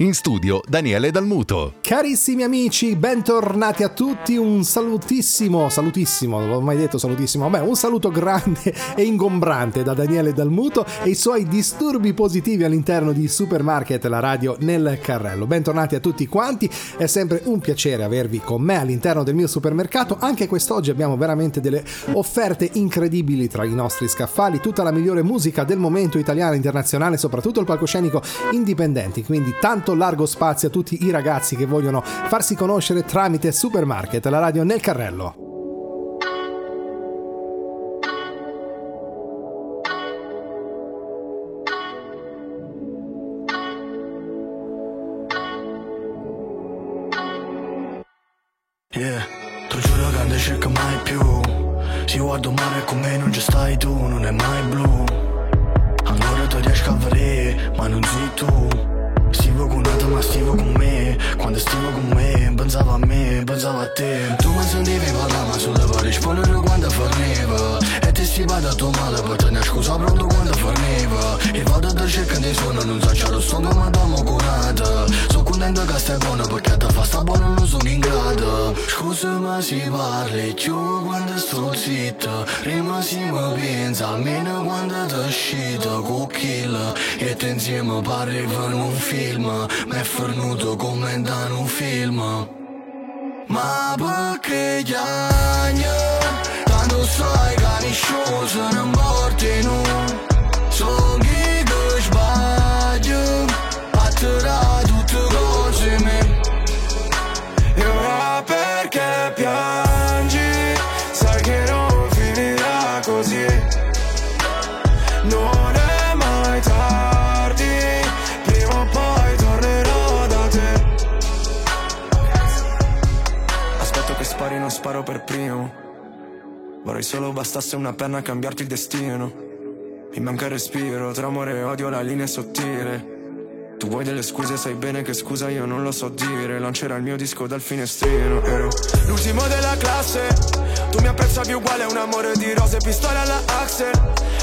In studio Daniele Dalmuto. Carissimi amici, bentornati a tutti. Un salutissimo, salutissimo, non l'ho mai detto salutissimo, vabbè, un saluto grande e ingombrante da Daniele Dalmuto e i suoi disturbi positivi all'interno di Supermarket, la radio nel carrello. Bentornati a tutti quanti, è sempre un piacere avervi con me all'interno del mio supermercato. Anche quest'oggi abbiamo veramente delle offerte incredibili tra i nostri scaffali, tutta la migliore musica del momento italiano e internazionale, soprattutto il palcoscenico indipendenti, quindi tanto largo spazio a tutti i ragazzi che vogliono farsi conoscere tramite Supermarket, la radio nel carrello. Scusa ma si parli più quando sto zitto. Prima si mi pensa almeno quando ti uscito con kill E te insieme parli per un film. Mi è fornuto come in un film. Ma perché anni Tanto sai che nessuno sono morti nu Sono chi che sbaglio. Tutte sparo per primo. Vorrei solo bastasse una penna a cambiarti il destino. Mi manca il respiro, tra amore e odio la linea è sottile. Tu vuoi delle scuse, sai bene che scusa io non lo so dire. Lancerà il mio disco dal finestrino Ero l'ultimo della classe Tu mi apprezzavi uguale un amore di rose Pistole alla Axel.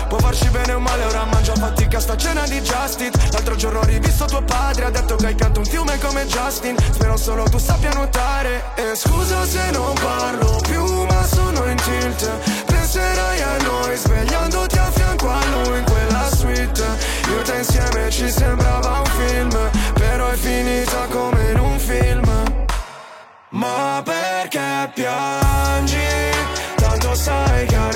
Può farci bene o male, ora mangio fatica sta cena di Justin. L'altro giorno ho rivisto tuo padre Ha detto che hai canto un fiume come Justin. Spero solo tu sappia nuotare. E scusa se non parlo più ma sono in tilt. Penserai a noi svegliandoti a fianco a lui in quella suite. Io e te insieme ci sembrava un film Però è finita come in un film. Ma perché piangi?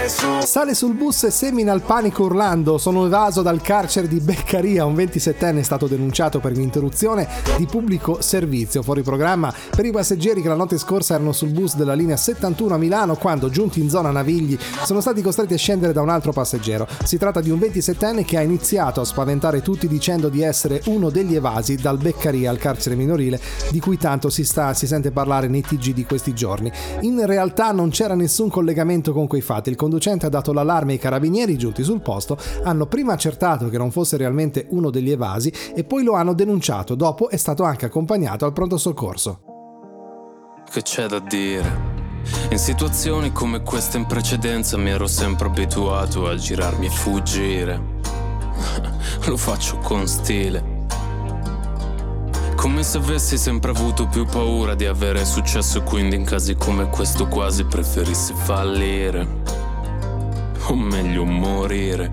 Sale sul bus e semina il panico urlando. Sono evaso dal carcere di Beccaria. Un 27enne è stato denunciato per l'interruzione di pubblico servizio fuori programma per i passeggeri che la notte scorsa erano sul bus della linea 71 a Milano quando, giunti in zona Navigli, sono stati costretti a scendere da un altro passeggero. Si tratta di un 27enne che ha iniziato a spaventare tutti dicendo di essere uno degli evasi dal Beccaria al carcere minorile di cui tanto si, sta, si sente parlare nei TG di questi giorni. In realtà non c'era nessun collegamento con quei fatti. Il conducente ha dato l'allarme ai carabinieri giunti sul posto, hanno prima accertato che non fosse realmente uno degli evasi e poi lo hanno denunciato. Dopo è stato anche accompagnato al pronto soccorso. Che c'è da dire? In situazioni come questa in precedenza mi ero sempre abituato a girarmi e fuggire. Lo faccio con stile. Come se avessi sempre avuto più paura di avere successo, quindi in casi come questo quasi preferissi fallire. O meglio morire.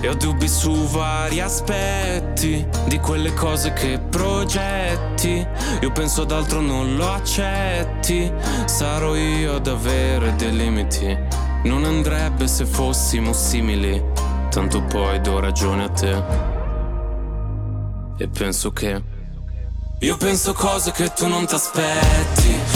E ho dubbi su vari aspetti di quelle cose che progetti. Io penso ad altro, non lo accetti. Sarò io ad avere dei limiti. Non andrebbe se fossimo simili. Tanto poi do ragione a te. E penso che. Io penso cose che tu non ti aspetti.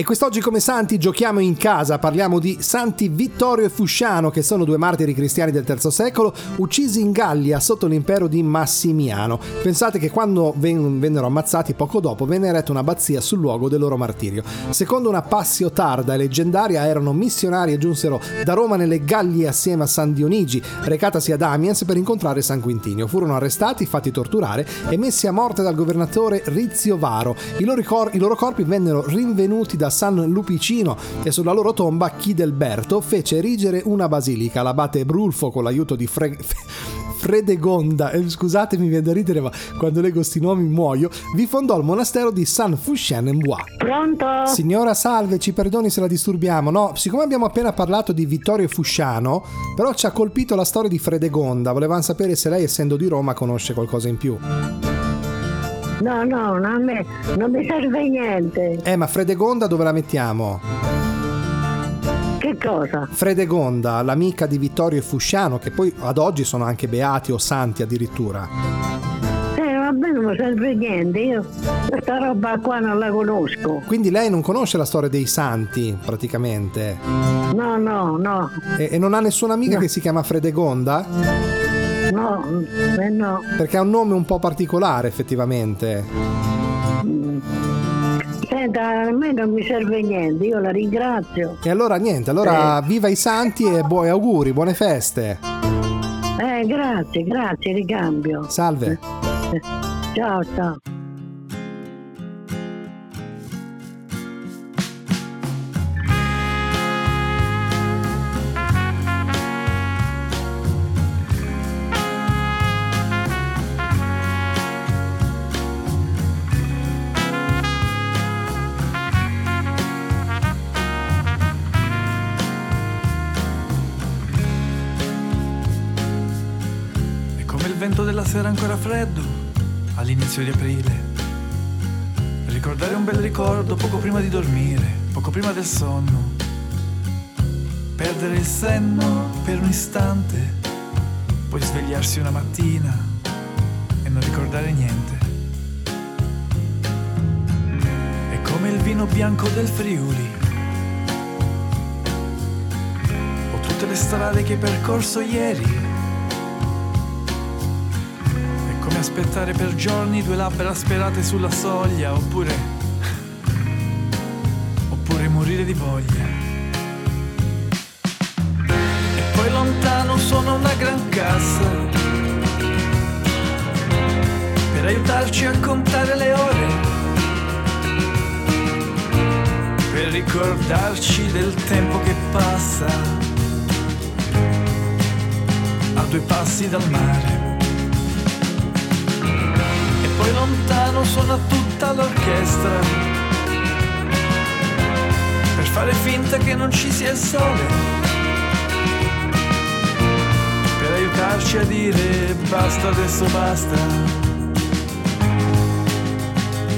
E quest'oggi come santi giochiamo in casa, parliamo di Santi Vittorio e Fusciano, che sono due martiri cristiani del III secolo, uccisi in Gallia sotto l'impero di Massimiano. Pensate che quando vennero ammazzati poco dopo venne eretta un'abbazia sul luogo del loro martirio. Secondo una passio tarda e leggendaria erano missionari e giunsero da Roma nelle Gallie assieme a San Dionigi, recatasi ad Amiens per incontrare San Quintinio. Furono arrestati, fatti torturare e messi a morte dal governatore Rizio Varo. I loro, cor- i loro corpi vennero rinvenuti da San Lupicino e sulla loro tomba Chidelberto fece erigere una basilica. L'abate Brulfo con l'aiuto di Fre- Fredegonda, eh, scusatemi viene da ridere ma quando leggo sti nomi muoio, vi fondò il monastero di San Fuchien en Bois. Pronto? Signora salve, ci perdoni se la disturbiamo, no, siccome abbiamo appena parlato di Vittorio Fusciano, però ci ha colpito la storia di Fredegonda, volevamo sapere se lei essendo di Roma conosce qualcosa in più. No, no, a me non mi serve niente. Eh, ma Fredegonda dove la mettiamo? Che cosa? Fredegonda, l'amica di Vittorio Fusciano, che poi ad oggi sono anche beati o santi addirittura. Eh, va bene, non mi serve niente, io questa roba qua non la conosco. Quindi lei non conosce la storia dei santi, praticamente? No, no, no. E, e non ha nessuna amica no. che si chiama Fredegonda? No, eh no. Perché ha un nome un po' particolare, effettivamente. Senta, a me non mi serve niente, io la ringrazio. E allora niente, allora eh. viva i santi e buoni auguri, buone feste. Eh, grazie, grazie, ricambio. Salve. Ciao, ciao. Era ancora freddo all'inizio di aprile. Ricordare un bel ricordo poco prima di dormire, poco prima del sonno. Perdere il senno per un istante, poi svegliarsi una mattina e non ricordare niente. È come il vino bianco del Friuli. O tutte le strade che hai percorso ieri aspettare per giorni due labbra sperate sulla soglia, oppure. oppure morire di voglia. E poi lontano suona una gran cassa per aiutarci a contare le ore, per ricordarci del tempo che passa a due passi dal mare poi lontano suona tutta l'orchestra. Per fare finta che non ci sia il sole. Per aiutarci a dire basta adesso basta.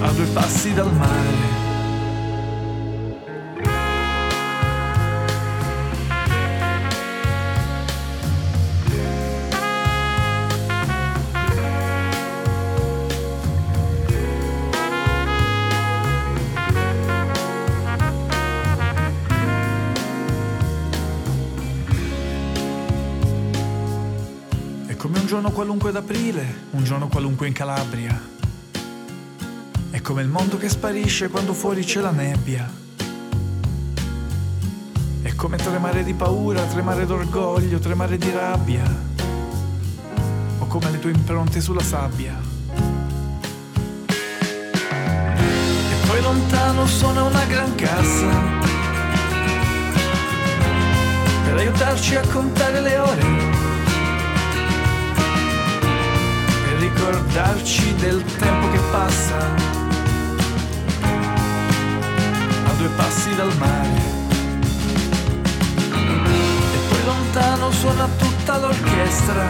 A due passi dal mare. Qualunque d'aprile, un giorno qualunque in Calabria. È come il mondo che sparisce quando fuori c'è la nebbia. È come tremare di paura, tremare d'orgoglio, tremare di rabbia. O come le tue impronte sulla sabbia. E poi lontano suona una gran cassa. Per aiutarci a contare le ore ricordarci del tempo che passa a due passi dal mare. E poi lontano suona tutta l'orchestra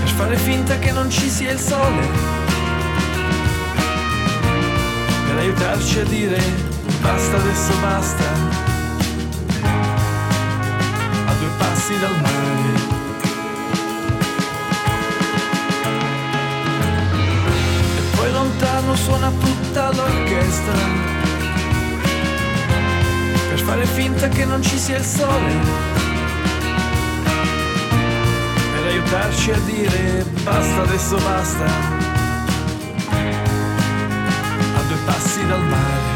per fare finta che non ci sia il sole. Per aiutarci a dire basta adesso basta a due passi dal mare. Lontano suona tutta l'orchestra. Per fare finta che non ci sia il sole. Per aiutarci a dire basta adesso basta. A due passi dal mare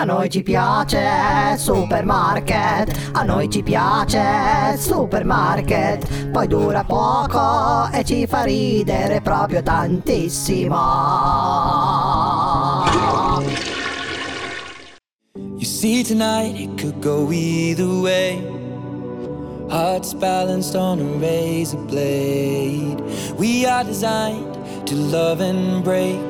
A noi ci piace supermarket, a noi ci piace supermarket, poi dura poco e ci fa ridere proprio tantissimo. You see tonight it could go either way. Hearts balanced on a razor blade. We are designed to love and break.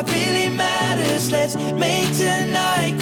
What really matters, let's make tonight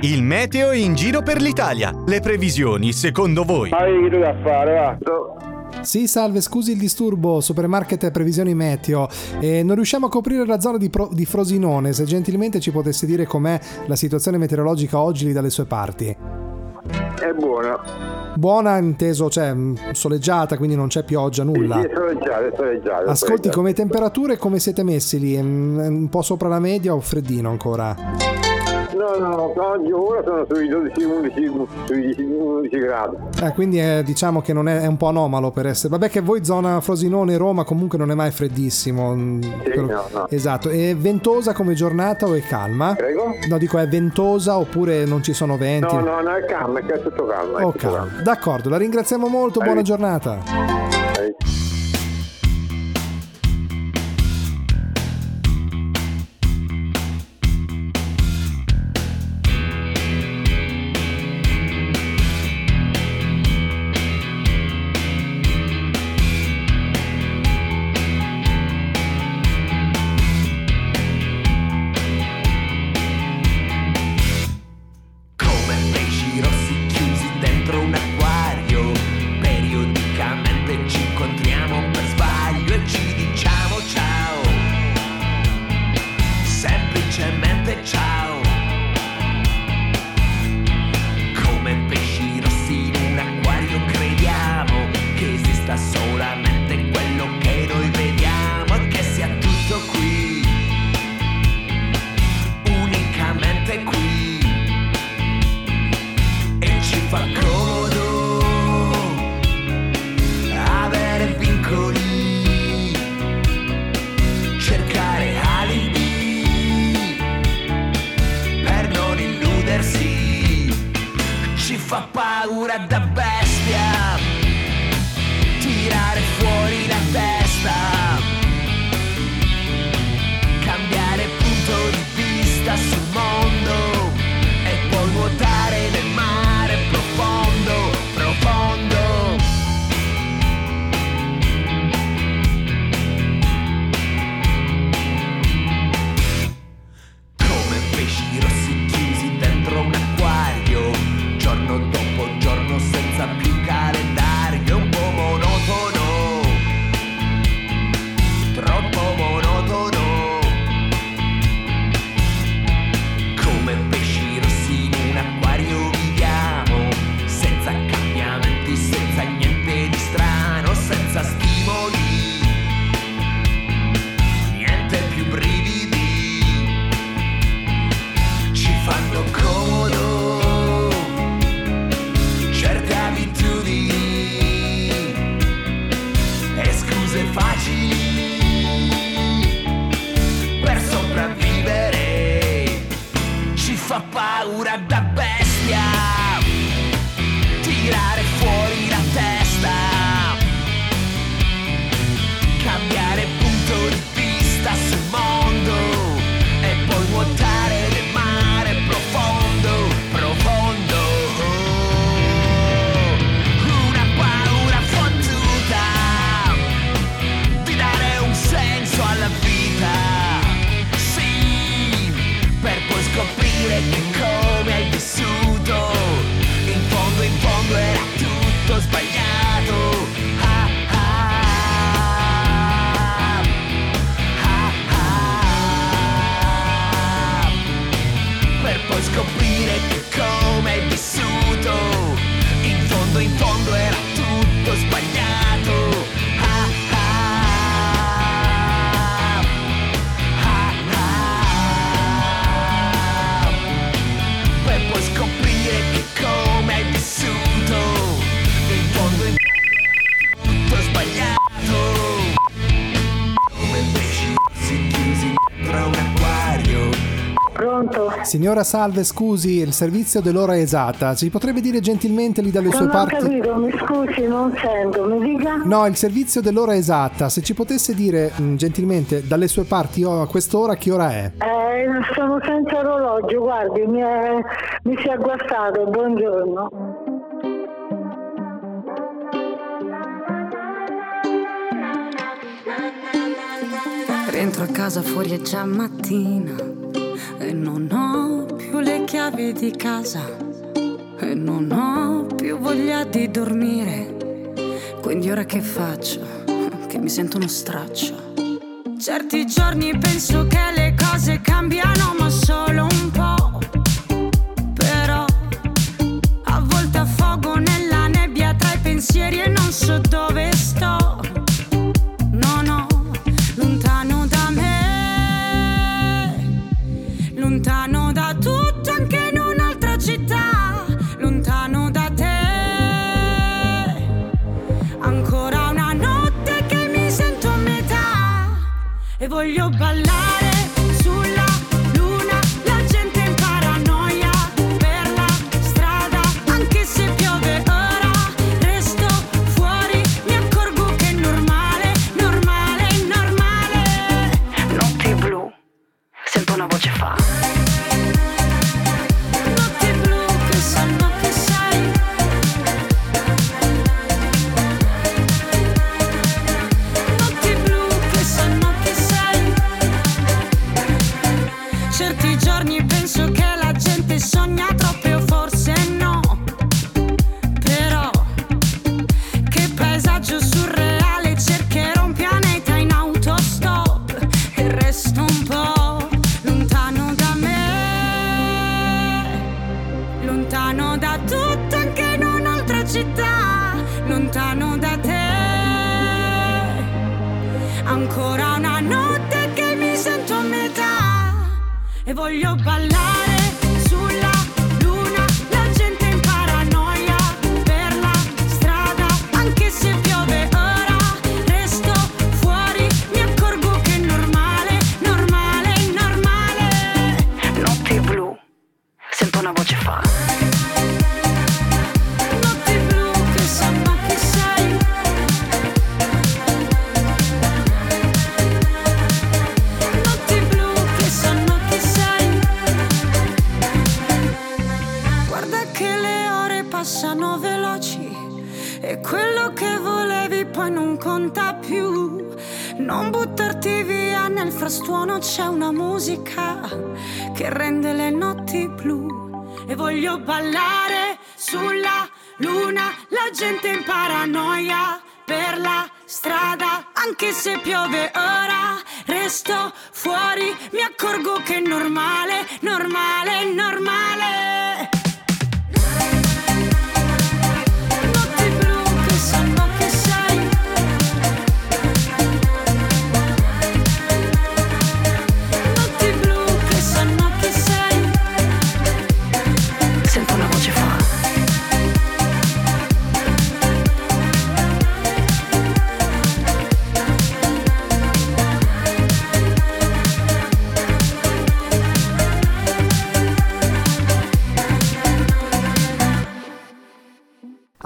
Il meteo in giro per l'Italia. Le previsioni, secondo voi? Hai da fare, va. Sì, salve, scusi il disturbo, supermarket e previsioni meteo. Eh, non riusciamo a coprire la zona di, Pro- di Frosinone. Se gentilmente ci potesse dire com'è la situazione meteorologica oggi lì dalle sue parti. È buona. Buona, inteso, cioè mh, soleggiata, quindi non c'è pioggia, nulla. Sì, è soleggiato, è soleggiato. Ascolti, come temperature come siete messi lì? Mm, Un po' sopra la media o freddino ancora? No, oggi ora sono sui 12, 11, sui 11 gradi. Eh, quindi eh, diciamo che non è, è un po' anomalo per essere. Vabbè, che voi zona Frosinone, Roma, comunque non è mai freddissimo. mm, quello- no, no. Esatto. È ventosa come giornata o è calma? Prego? No, dico è ventosa oppure non ci sono venti? No, no, no, è calma, è tutto calmo. È Oh, tutto calma. D'accordo, la ringraziamo molto. Buona giornata. I'm. Signora Salve, scusi, il servizio dell'ora esatta. Ci potrebbe dire gentilmente lì dalle sue Non ho parti? capito, mi scusi, non sento, mi dica? No, il servizio dell'ora esatta. Se ci potesse dire mh, gentilmente dalle sue parti oh, a quest'ora che ora è? Eh, sono senza orologio, guardi, mi, è- mi si è guastato, buongiorno. Rientro a casa fuori è già mattina e non ho più le chiavi di casa e non ho più voglia di dormire. Quindi ora che faccio? Che mi sento uno straccio. Certi giorni penso che le cose cambiano ma solo un po'. Però a volte affogo nella nebbia tra i pensieri e non so dove notti blu. E voglio ballare sulla luna, la gente in paranoia per la strada, anche se piove ora, resto fuori, mi accorgo che è normale, normale, normale.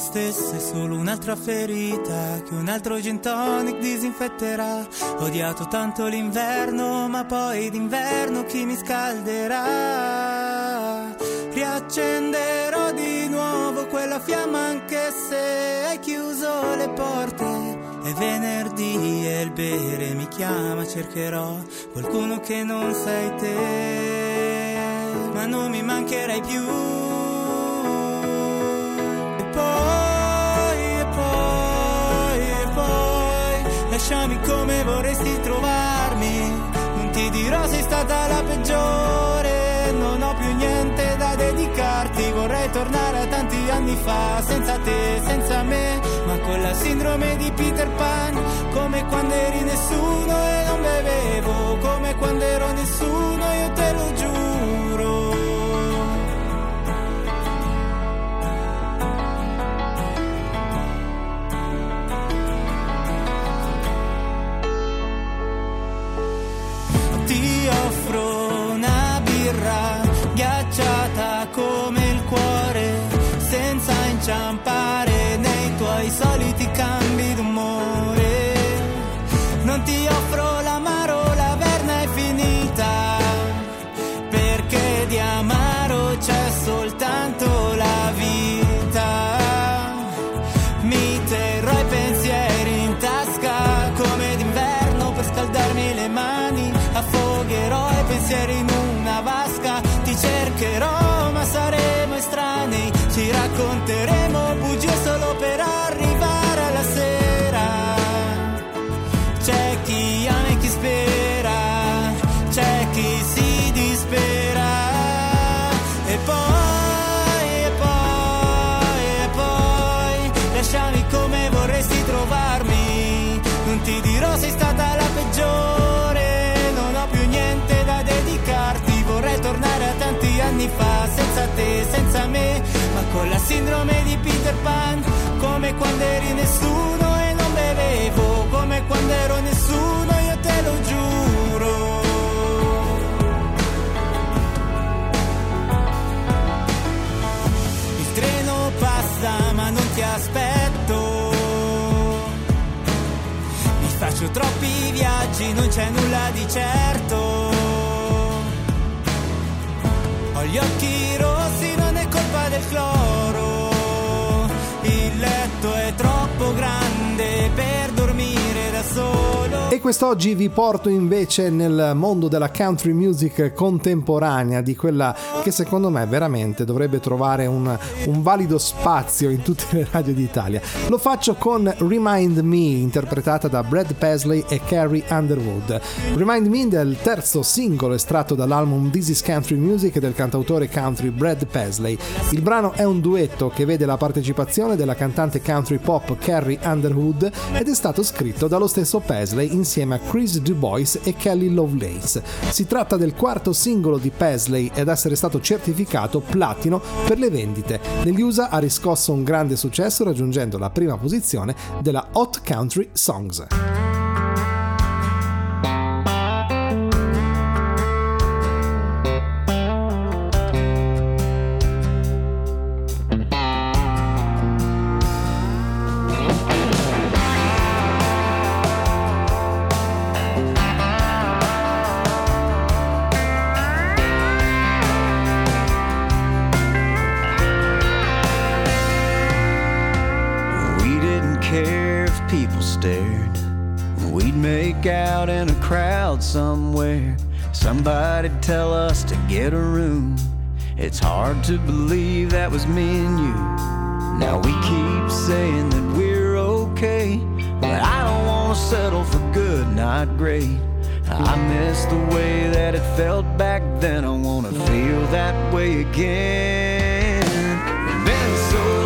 Stessa, è solo un'altra ferita che un altro gin tonic disinfetterà. Ho odiato tanto l'inverno, ma poi d'inverno chi mi scalderà? Riaccenderò di nuovo quella fiamma anche se hai chiuso le porte. È venerdì e il bere mi chiama, cercherò qualcuno che non sei te, ma non mi mancherai più. Lasciami come vorresti trovarmi. Non ti dirò sei stata la peggiore Non ho più niente da dedicarti. Vorrei tornare a tanti anni fa Senza te, senza me. Ma con la sindrome di Peter Pan Come quando eri nessuno e non bevevo Come quando ero nessuno, io te lo giuro inciampare nei tuoi soliti cambi d'umore. Non ti offro l'amaro, la verna è finita, perché di amaro c'è soltanto la vita. Mi terrò i pensieri in tasca come d'inverno per scaldarmi le mani. Affogherò i pensieri in con la sindrome di Peter Pan, come quando eri nessuno e non bevevo, come quando ero nessuno, io te lo giuro. Il treno passa ma non ti aspetto. Mi faccio troppi viaggi, non c'è nulla di certo. Ho gli occhi rossi, del cloro. Il letto è troppo grande per. E quest'oggi vi porto invece nel mondo della country music contemporanea, di quella che secondo me veramente dovrebbe trovare un, un valido spazio in tutte le radio d'Italia. Lo faccio con Remind Me, interpretata da Brad Paisley e Carrie Underwood. Remind Me del terzo singolo estratto dall'album This is Country Music del cantautore country Brad Paisley. Il brano è un duetto che vede la partecipazione della cantante country pop Carrie Underwood ed è stato scritto dallo stesso Paisley insieme a Chris DuBois e Kelly Lovelace. Si tratta del quarto singolo di Paisley ed essere stato certificato platino per le vendite. Negli USA ha riscosso un grande successo raggiungendo la prima posizione della Hot Country Songs. Somebody'd tell us to get a room. It's hard to believe that was me and you. Now we keep saying that we're okay. But I don't want to settle for good, not great. I miss the way that it felt back then. I want to feel that way again. Been so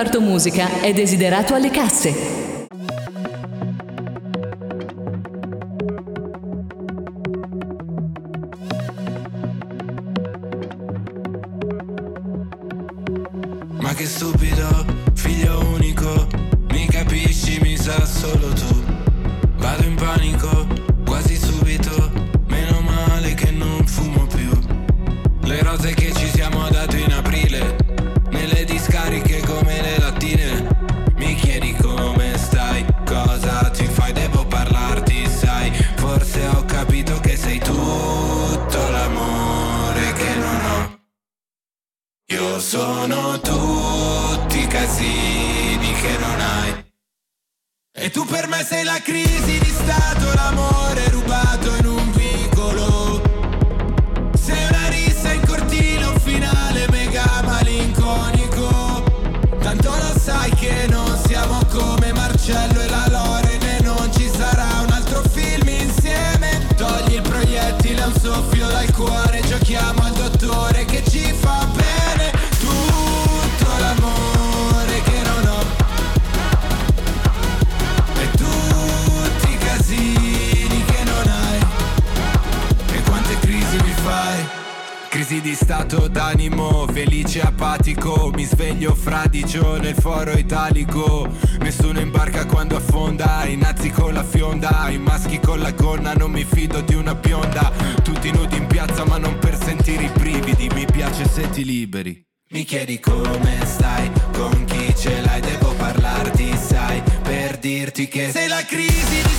reparto musica è desiderato alle casse. Affonda I nazi con la fionda, i maschi con la gonna Non mi fido di una bionda. Tutti nudi in piazza ma non per sentire i brividi. Mi piace se ti liberi. Mi chiedi come stai, con chi ce l'hai, devo parlarti, sai, per dirti che sei la crisi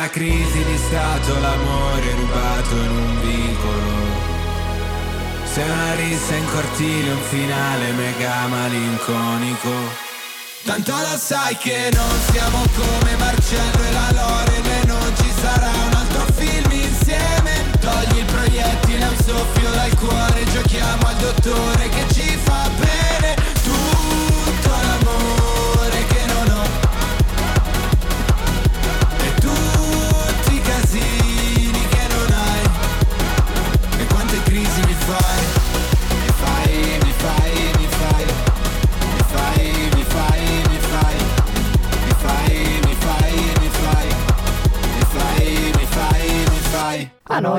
la crisi di stato, l'amore rubato in un vicolo. Sei una rissa in cortile, un finale mega malinconico. Tanto lo sai che non siamo come Marcello e la Loren e non ci sarà un altro film insieme. Togli il proiettile, un soffio dal cuore, giochiamo al dottore che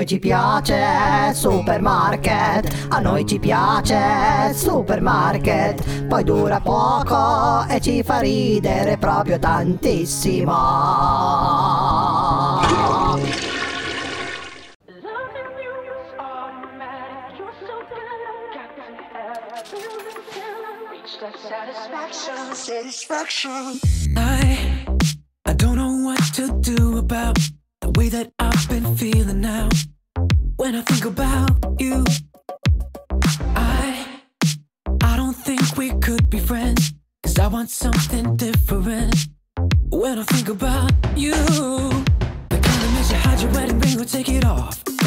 noi ci piace supermarket, a noi ci piace supermarket, poi dura poco e ci fa ridere proprio tantissimo. Satisfaction. I I don't know what to do about way that I've been feeling now. When I think about you, I I don't think we could be friends. Cause I want something different. When I think about you, the kind that makes you hide your wedding ring or take it off.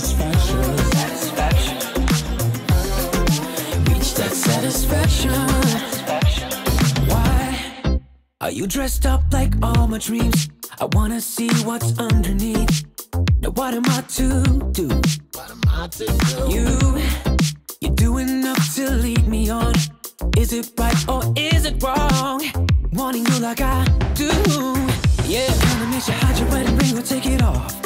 Satisfaction. Satisfaction. Reach that satisfaction. Why are you dressed up like all my dreams? I wanna see what's underneath. Now what am I to do? What am I to do? You, you do enough to lead me on. Is it right or is it wrong? Wanting you like I do. Yeah, kinda makes you hide your wedding ring or take it off.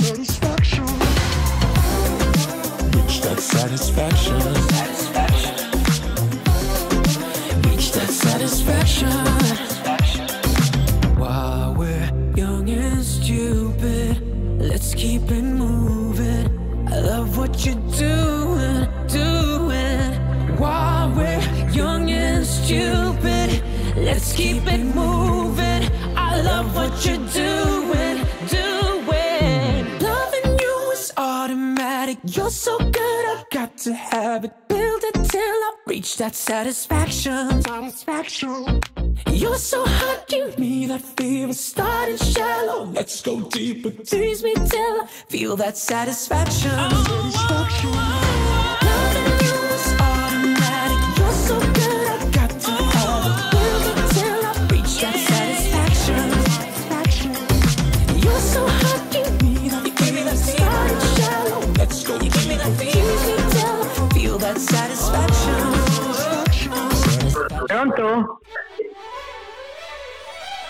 Satisfaction. Satisfaction. Reach that satisfaction. While we're young and stupid, let's keep it moving. I love what you're doing, doing. While we're young and stupid, let's keep it moving. I love what you're doing, doing. Loving you is automatic. You're so good, have it. Build it till I reach that satisfaction. Satisfaction. You're so hot, give me that fever. Starting shallow, let's go deeper. Tease me till I feel that satisfaction. Satisfaction. Loving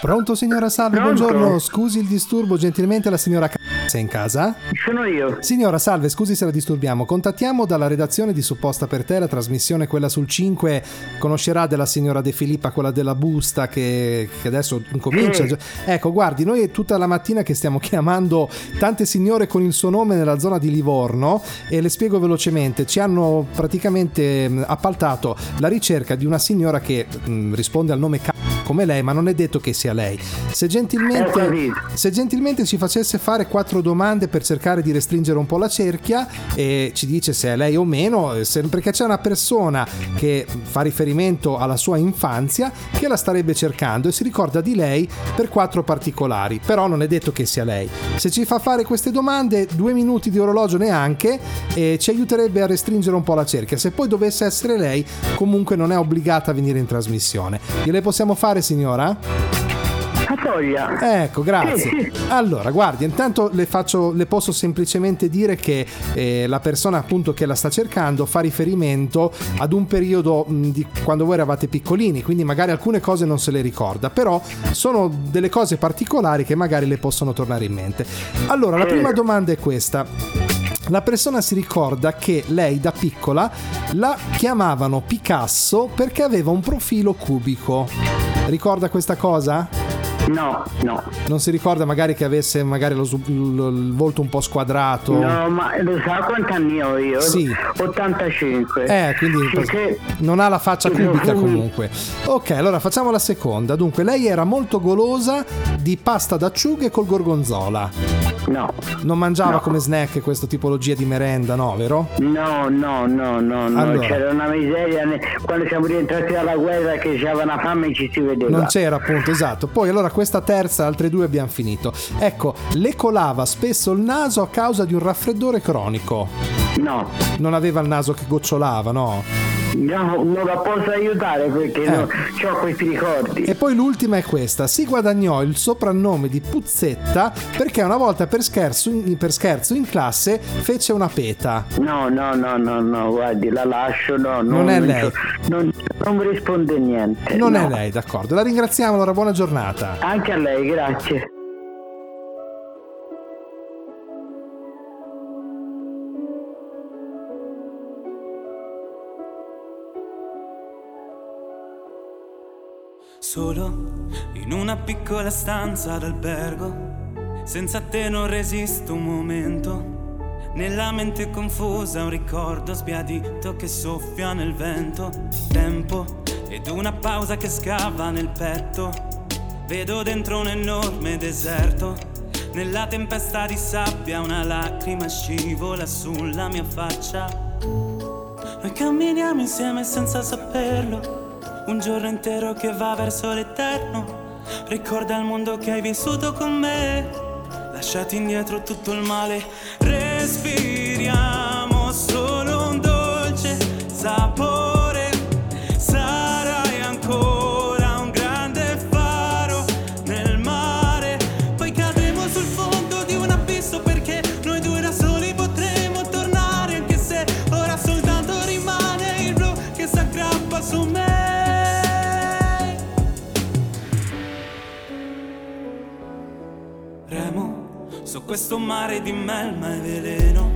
Pronto signora Salve, Pronto? buongiorno, scusi il disturbo, gentilmente la signora C- è in casa? Sono io. Signora Salve, scusi se la disturbiamo, contattiamo dalla redazione di Supposta per te, la trasmissione quella sul 5, conoscerà della signora De Filippa, quella della busta che, che adesso incomincia. Sì. Ecco, guardi, noi è tutta la mattina che stiamo chiamando tante signore con il suo nome nella zona di Livorno e le spiego velocemente, ci hanno praticamente mh, appaltato la ricerca di una signora che mh, risponde al nome C- come lei, ma non è detto che sia lei. Se gentilmente, se gentilmente ci facesse fare quattro domande per cercare di restringere un po' la cerchia e ci dice se è lei o meno, eh, se- perché c'è una persona che fa riferimento alla sua infanzia che la starebbe cercando e si ricorda di lei per quattro particolari, però non è detto che sia lei. Se ci fa fare queste domande, due minuti di orologio neanche e ci aiuterebbe a restringere un po' la cerchia. Se poi dovesse essere lei, comunque non è obbligata a venire in trasmissione. Gliele possiamo fare, signora? A voglia. Ecco, grazie. Sì, sì. Allora, guardi, intanto le, faccio, le posso semplicemente dire che eh, la persona appunto che la sta cercando fa riferimento ad un periodo mh, di quando voi eravate piccolini, quindi magari alcune cose non se le ricorda, però sono delle cose particolari che magari le possono tornare in mente. Allora, la prima domanda è questa. La persona si ricorda che lei da piccola la chiamavano Picasso perché aveva un profilo cubico. Ricorda questa cosa? No, no. Non si ricorda magari che avesse magari lo, lo- il volto un po' squadrato? No, ma lo sa quanti anni ho io? Sì. 85. Eh, quindi che- non ha la faccia cubica comunque. Ok, allora facciamo la seconda. Dunque, lei era molto golosa di pasta d'acciughe col gorgonzola. No. Non mangiava No. come snack questa tipologia di merenda, no, vero? No, no, no, no, no. Allora. c'era una miseria quando siamo rientrati dalla guerra che c'era una fame e ci si vedeva. Non c'era appunto, esatto. Poi allora questa terza, altre due abbiamo finito. Ecco, le colava spesso il naso a causa di un raffreddore cronico. No. Non aveva il naso che gocciolava, no? No, non la posso aiutare perché Eh. no, ho questi ricordi. E poi l'ultima è questa: si guadagnò il soprannome di Puzzetta perché una volta per scherzo in, per scherzo in classe fece una peta. No, no, no, no, no, guardi, la lascio, no. Non è lei. Non, non mi risponde niente. Non no. è lei, d'accordo. La ringraziamo, allora buona giornata. Anche a lei, grazie. Solo in una piccola stanza d'albergo, senza te non resisto un momento. Nella mente confusa un ricordo sbiadito che soffia nel vento. Tempo ed una pausa che scava nel petto. Vedo dentro un enorme deserto. Nella tempesta di sabbia una lacrima scivola sulla mia faccia. Noi camminiamo insieme senza saperlo. Un giorno intero che va verso l'eterno. Ricorda il mondo che hai vissuto con me. Lasciati indietro tutto il male. Respiriamo solo questo mare di melma e veleno.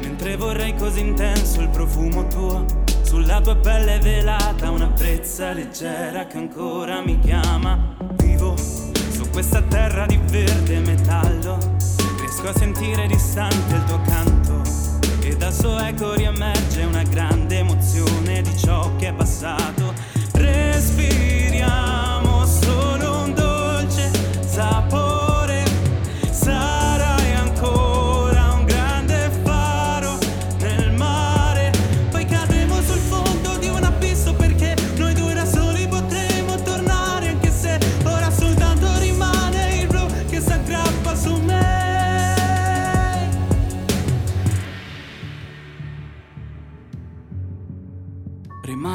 Mentre vorrei così intenso il profumo tuo. Sulla tua pelle velata una brezza leggera che ancora mi chiama. Vivo su questa terra di verde metallo. Riesco a sentire distante il tuo canto. E dal suo eco riemerge una grande emozione di ciò che è passato. Respiriamo solo un dolce sapore.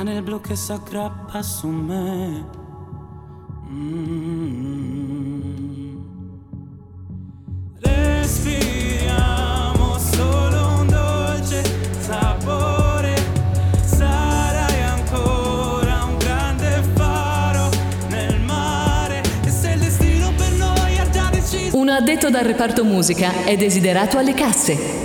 Il blu che si aggrappa su me. Mm. Solo un dolce sapore. Sarai ancora un grande faro nel mare. E se destino per noi. Un addetto dal reparto musica è desiderato alle casse.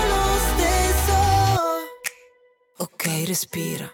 respira.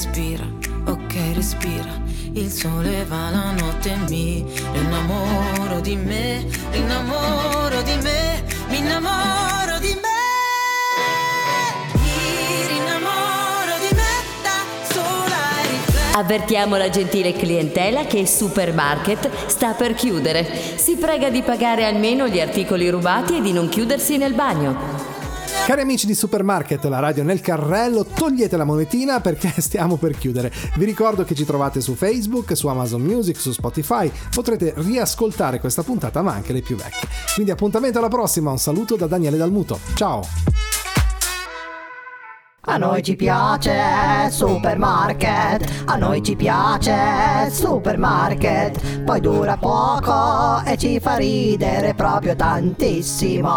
respira, ok, respira. Il sole va la notte e mi innamoro di me, innamoro di me, mi innamoro di me. Avvertiamo la gentile clientela che il supermarket sta per chiudere. Si prega di pagare almeno gli articoli rubati e di non chiudersi nel bagno. Cari amici di Supermarket, la radio nel carrello, togliete la monetina perché stiamo per chiudere. Vi ricordo che ci trovate su Facebook, su Amazon Music, su Spotify. Potrete riascoltare questa puntata, ma anche le più vecchie. Quindi appuntamento alla prossima. Un saluto da Daniele Dalmuto. Ciao! A noi ci piace supermarket, a noi ci piace supermarket, poi dura poco e ci fa ridere proprio tantissimo.